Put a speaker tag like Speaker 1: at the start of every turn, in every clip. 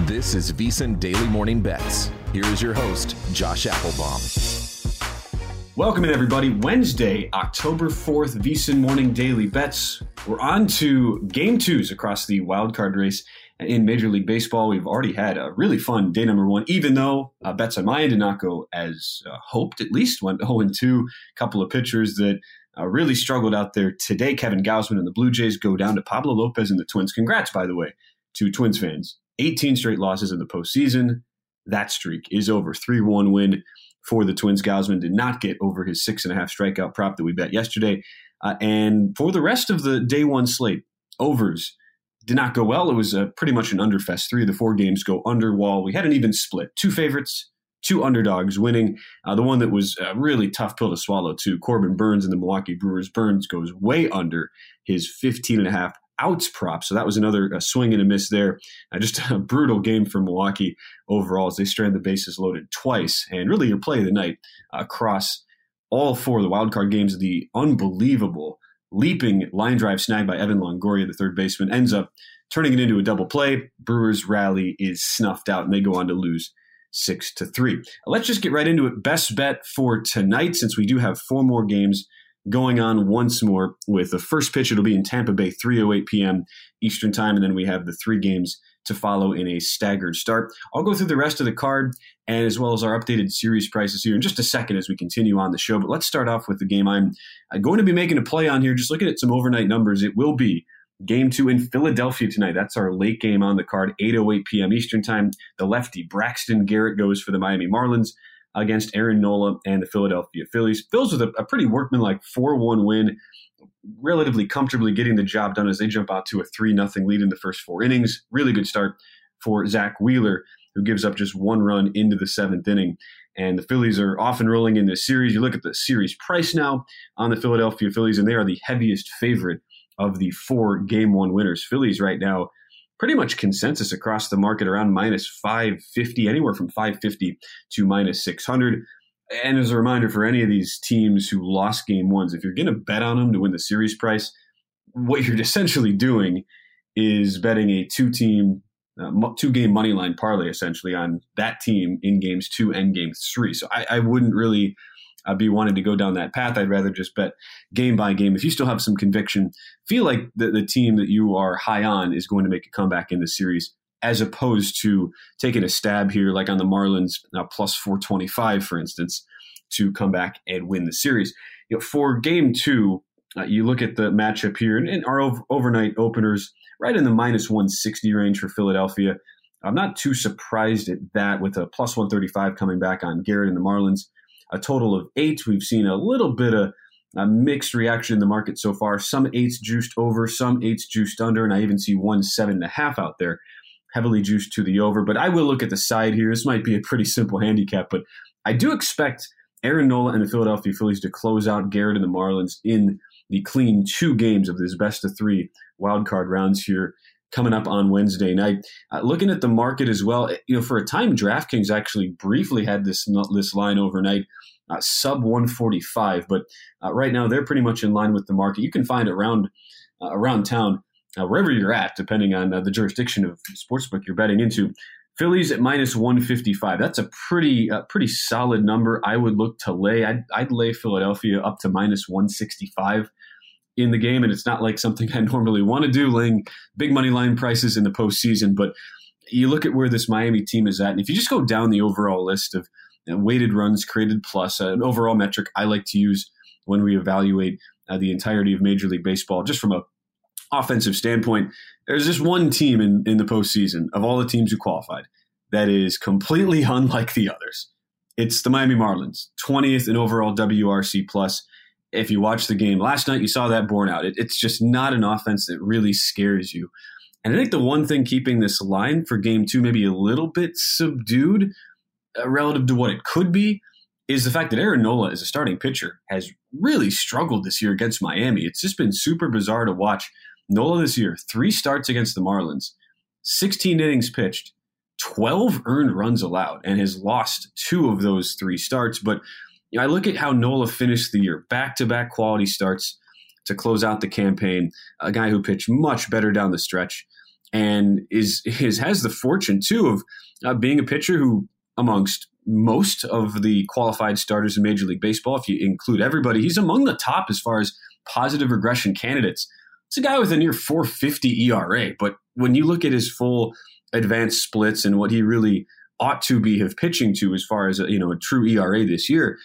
Speaker 1: This is VSiN Daily Morning Bets. Here is your host, Josh Applebaum.
Speaker 2: Welcome in, everybody. Wednesday, October 4th, VSiN Morning Daily Bets. We're on to game twos across the wildcard race in Major League Baseball. We've already had a really fun day number one, even though uh, bets on my end did not go as uh, hoped, at least went 0 2. A couple of pitchers that uh, really struggled out there today. Kevin Gausman and the Blue Jays go down to Pablo Lopez and the Twins. Congrats, by the way, to Twins fans. 18 straight losses in the postseason. That streak is over. 3 1 win for the Twins. Gausman did not get over his six and a half strikeout prop that we bet yesterday. Uh, and for the rest of the day one slate, overs did not go well. It was uh, pretty much an underfest. Three of the four games go under wall. we had an even split. Two favorites, two underdogs winning. Uh, the one that was a really tough pill to swallow, too, Corbin Burnes and the Milwaukee Brewers. Burnes goes way under his 15 and a half outs prop. So that was another uh, swing and a miss there. Uh, just a brutal game for Milwaukee overall as they strand the bases loaded twice. And really your play of the night across all four of the wild card games. The unbelievable leaping line drive snag by Evan Longoria, the third baseman, ends up turning it into a double play. Brewers rally is snuffed out and they go on to lose six to three. Let's just get right into it. Best bet for tonight, since we do have four more games going on once more with the first pitch. It'll be in Tampa Bay, 3:08 p.m. Eastern Time, and then we have the three games to follow in a staggered start. I'll go through the rest of the card and as well as our updated series prices here in just a second as we continue on the show. But let's start off with the game I'm going to be making a play on here. Just looking at some overnight numbers, it will be game two in Philadelphia tonight. That's our late game on the card, 8:08 p.m. Eastern Time. The lefty Braxton Garrett goes for the Miami Marlins against Aaron Nola and the Philadelphia Phillies. Phillies with a, a pretty workmanlike 4 1 win, relatively comfortably getting the job done as they jump out to a 3 0 lead in the first four innings. Really good start for Zack Wheeler, who gives up just one run into the seventh inning. And the Phillies are often rolling in this series. You look at the series price now on the Philadelphia Phillies, and they are the heaviest favorite of the four game one winners. Phillies right now pretty much consensus across the market around minus 550, anywhere from 550 to minus 600. And as a reminder for any of these teams who lost game ones, if you're going to bet on them to win the series price, what you're essentially doing is betting a two team, uh, two game money line parlay essentially on that team in games two and game three. So I, I wouldn't really I'd be wanting to go down that path. I'd rather just bet game by game. If you still have some conviction, feel like the, the team that you are high on is going to make a comeback in the series, as opposed to taking a stab here, like on the Marlins uh, plus 425, for instance, to come back and win the series. You know, for game two, uh, you look at the matchup here, and, and our ov- overnight openers right in the minus 160 range for Philadelphia. I'm not too surprised at that with a plus 135 coming back on Garrett and the Marlins a total of eight. We've seen a little bit of a mixed reaction in the market so far. Some eights juiced over, some eights juiced under, and I even see one seven and a half out there, heavily juiced to the over. But I will look at the side here. This might be a pretty simple handicap, but I do expect Aaron Nola and the Philadelphia Phillies to close out Garrett and the Marlins in the clean two games of this best of three wild card rounds here coming up on Wednesday night. Uh, looking at the market as well, you know, for a time, DraftKings actually briefly had this this line overnight. Uh, sub 145, but uh, right now they're pretty much in line with the market. You can find around uh, around town, uh, wherever you're at, depending on uh, the jurisdiction of sportsbook you're betting into. Phillies at minus 155. That's a pretty pretty solid number. I would look to lay. I'd, I'd lay Philadelphia up to minus 165 in the game, and it's not like something I normally want to do, laying big money line prices in the postseason. But you look at where this Miami team is at, and if you just go down the overall list of you know, weighted runs created plus, uh, an overall metric I like to use when we evaluate uh, the entirety of Major League Baseball, just from a offensive standpoint, there's just one team in, in the postseason of all the teams who qualified that is completely unlike the others. It's the Miami Marlins, 20th in overall WRC plus if you watch the game last night, you saw that borne out. It, it's just not an offense that really scares you. And I think the one thing keeping this line for game two maybe a little bit subdued uh, relative to what it could be is the fact that Aaron Nola, as a starting pitcher, has really struggled this year against Miami. It's just been super bizarre to watch. Nola this year, three starts against the Marlins, 16 innings pitched, 12 earned runs allowed, and has lost two of those three starts. But you know, I look at how Nola finished the year, back to back quality starts to close out the campaign, a guy who pitched much better down the stretch. and is, is has the fortune too of uh, being a pitcher who, amongst most of the qualified starters in Major League Baseball, if you include everybody, he's among the top as far as positive regression candidates. It's a guy with a near 450 ERA, but when you look at his full advanced splits and what he really ought to be of pitching to as far as a, you know a true ERA this year,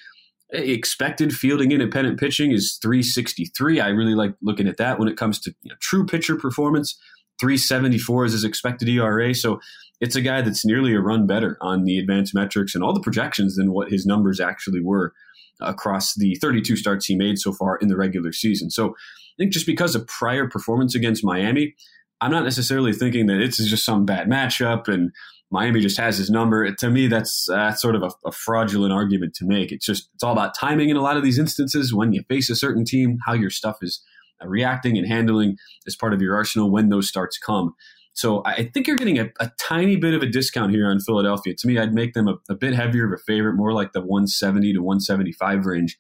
Speaker 2: expected fielding independent pitching is 363. I really like looking at that when it comes to you know, true pitcher performance. 374 is his expected ERA. So it's a guy that's nearly a run better on the advanced metrics and all the projections than what his numbers actually were across the 32 starts he made so far in the regular season. So I think just because of prior performance against Miami, I'm not necessarily thinking that it's just some bad matchup and Miami just has his number. To me, that's that's sort of a, a, fraudulent argument to make. It's just it's all about timing in a lot of these instances. When you face a certain team, how your stuff is uh, reacting and handling as part of your arsenal when those starts come. So I think you're getting a, a tiny bit of a discount here on Philadelphia. To me, I'd make them a, a bit heavier of a favorite, more like the 170 to 175 range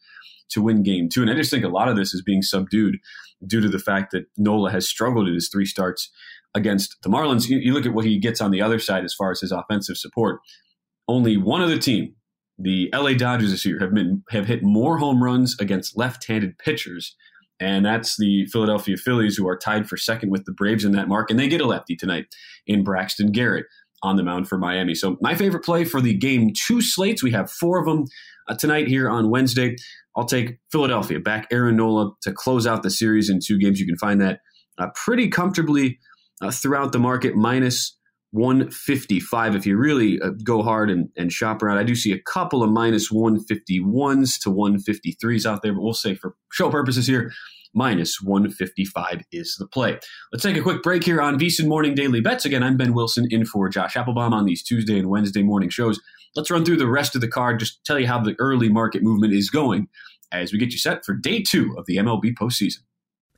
Speaker 2: to win game two. And I just think a lot of this is being subdued due to the fact that Nola has struggled in his three starts against the Marlins. You, you, look at what he gets on the other side as far as his offensive support. Only one other team, the LA Dodgers this year, have been have hit more home runs against left-handed pitchers and that's the Philadelphia Phillies, who are tied for second with the Braves in that mark, and they get a lefty tonight in Braxton Garrett on the mound for Miami. So my favorite play for the game two slates, we have four of them uh, tonight here on Wednesday. I'll take Philadelphia back Aaron Nola to close out the series in two games. You can find that uh, pretty comfortably uh, throughout the market, minus 155 if you really uh, go hard and, and shop around. I do see a couple of minus 151s to 153s out there, but we'll say for show purposes here, minus 155 is the play. Let's take a quick break here on VSiN Morning Daily Bets. Again, I'm Ben Wilson in for Josh Applebaum on these Tuesday and Wednesday morning shows. Let's run through the rest of the card, just tell you how the early market movement is going as we get you set for day two of the MLB postseason.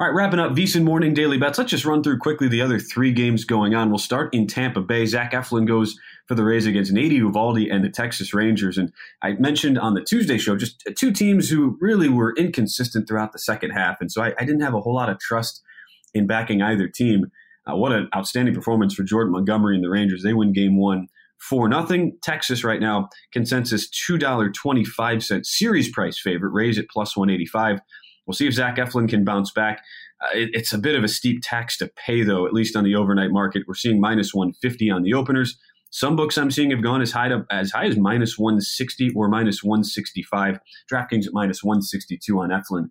Speaker 2: All right, wrapping up VSiN Morning Daily Bets. Let's just run through quickly the other three games going on. We'll start in Tampa Bay. Zach Eflin goes for the Rays against Nate Eovaldi and the Texas Rangers. And I mentioned on the Tuesday show just two teams who really were inconsistent throughout the second half. And so I, I didn't have a whole lot of trust in backing either team. Uh, what an outstanding performance for Jordan Montgomery and the Rangers. They win game one. For nothing, Texas right now, consensus $2.25 series price favorite, Rays at plus 185. We'll see if Zach Eflin can bounce back. Uh, it, it's a bit of a steep tax to pay, though, at least on the overnight market. We're seeing minus 150 on the openers. Some books I'm seeing have gone as high to, as high as minus 160 or minus 165. DraftKings at minus 162 on Eflin,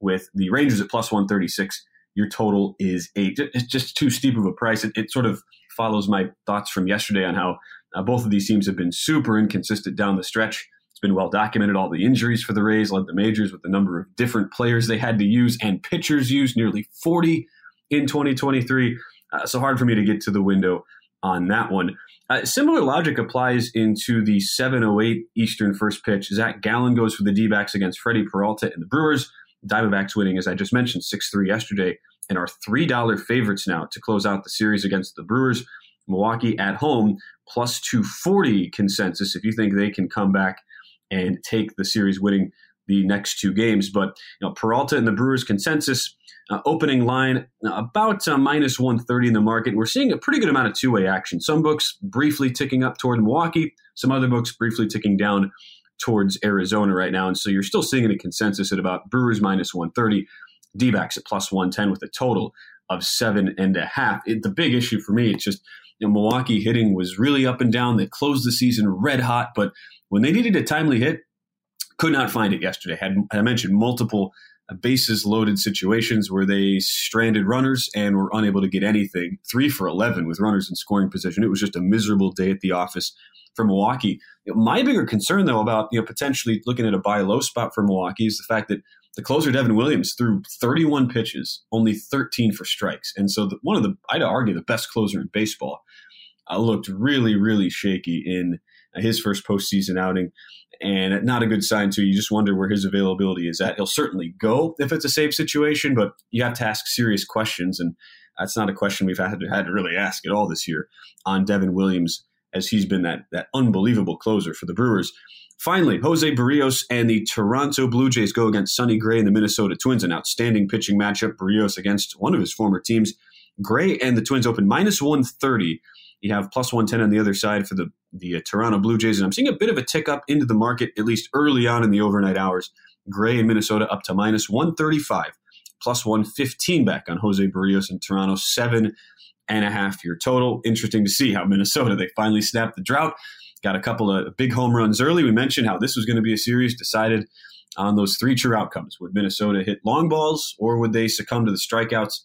Speaker 2: with the Rangers at plus 136. Your total is eight. It's just too steep of a price. It, it sort of follows my thoughts from yesterday on how uh, both of these teams have been super inconsistent down the stretch. It's been well documented. All the injuries for the Rays led the majors with the number of different players they had to use and pitchers used, nearly 40 in 2023. Uh, so hard for me to get to the window on that one. Uh, similar logic applies into the 7:08 Eastern first pitch. Zac Gallen goes for the D-backs against Freddy Peralta and the Brewers. Diamondbacks winning, as I just mentioned, 6-3 yesterday, and are $3 favorites now to close out the series against the Brewers. Milwaukee at home, plus 240 consensus if you think they can come back and take the series winning the next two games. But you know, Peralta and the Brewers consensus uh, opening line uh, about uh, minus 130 in the market. We're seeing a pretty good amount of two way action. Some books briefly ticking up toward Milwaukee, some other books briefly ticking down towards Arizona right now. And so you're still seeing a consensus at about Brewers minus 130, D backs at plus 110 with a total of seven and a half. It, the big issue for me, it's just you know, Milwaukee hitting was really up and down. They closed the season red hot, but when they needed a timely hit, could not find it yesterday. Had I mentioned multiple uh, bases loaded situations where they stranded runners and were unable to get anything. Three for 11 with runners in scoring position. It was just a miserable day at the office for Milwaukee. My bigger concern, though, about you know potentially looking at a buy low spot for Milwaukee is the fact that the closer Devin Williams threw 31 pitches, only 13 for strikes, and so the, one of the I'd argue the best closer in baseball uh, looked really really shaky in his first postseason outing and not a good sign too. You just wonder where his availability is at. He'll certainly go if it's a safe situation, but you have to ask serious questions, and that's not a question we've had to, had to really ask at all this year on Devin Williams, as he's been that that unbelievable closer for the Brewers. Finally, Jose Berrios and the Toronto Blue Jays go against Sonny Gray and the Minnesota Twins. An outstanding pitching matchup. Berrios against one of his former teams. Gray and the Twins open minus 130 you have plus 110 on the other side for the, the uh, Toronto Blue Jays. And I'm seeing a bit of a tick up into the market, at least early on in the overnight hours. Gray and Minnesota up to minus 135, plus 115 back on Jose Berrios in Toronto, seven and a half year total. Interesting to see how Minnesota, they finally snapped the drought. Got a couple of big home runs early. We mentioned how this was going to be a series decided on those three true outcomes. Would Minnesota hit long balls or would they succumb to the strikeouts?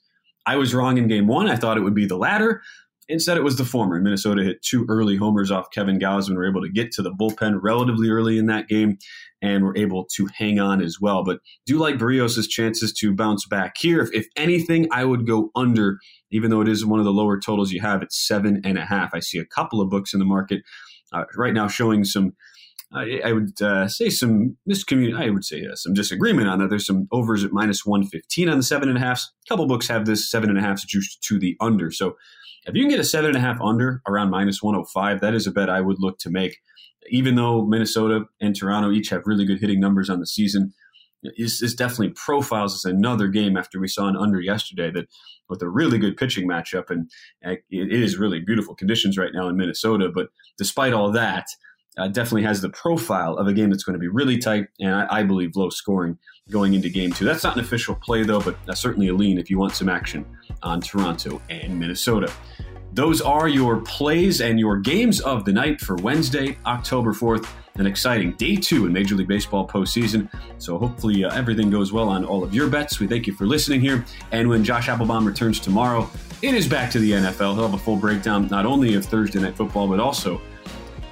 Speaker 2: I was wrong in game one. I thought it would be the latter. Instead, it was the former. Minnesota hit two early homers off Kevin Gausman. Were able to get to the bullpen relatively early in that game, and were able to hang on as well. But do like Berrios' chances to bounce back here. If, if anything, I would go under, even though it is one of the lower totals you have. It's seven and a half. I see a couple of books in the market uh, right now showing some. I, I would uh, say some miscommunication. I would say uh, some disagreement on that. There's some overs at minus 115 on the seven and a half. A couple books have this seven and a half juiced to the under. So if you can get a seven and a half under around minus 105, that is a bet I would look to make. Even though Minnesota and Toronto each have really good hitting numbers on the season, this, this definitely profiles as another game after we saw an under yesterday that with a really good pitching matchup. And it is really beautiful conditions right now in Minnesota. But despite all that, uh, definitely has the profile of a game that's going to be really tight and I, I, believe low scoring going into game two. That's not an official play, though, but certainly a lean if you want some action on Toronto and Minnesota. Those are your plays and your games of the night for Wednesday, October 4th. An exciting day two in Major League Baseball postseason. So hopefully uh, everything goes well on all of your bets. We thank you for listening here. And when Josh Applebaum returns tomorrow, it is back to the NFL. He'll have a full breakdown not only of Thursday Night Football, but also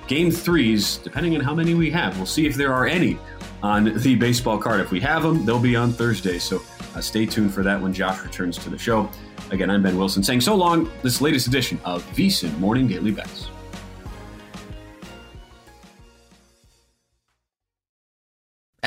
Speaker 2: game threes, depending on how many we have. We'll see if there are any on the baseball card. If we have them, they'll be on Thursday. So uh, stay tuned for that when Josh returns to the show. Again, I'm Ben Wilson saying so long, this latest edition of VSIN Morning Daily Bets.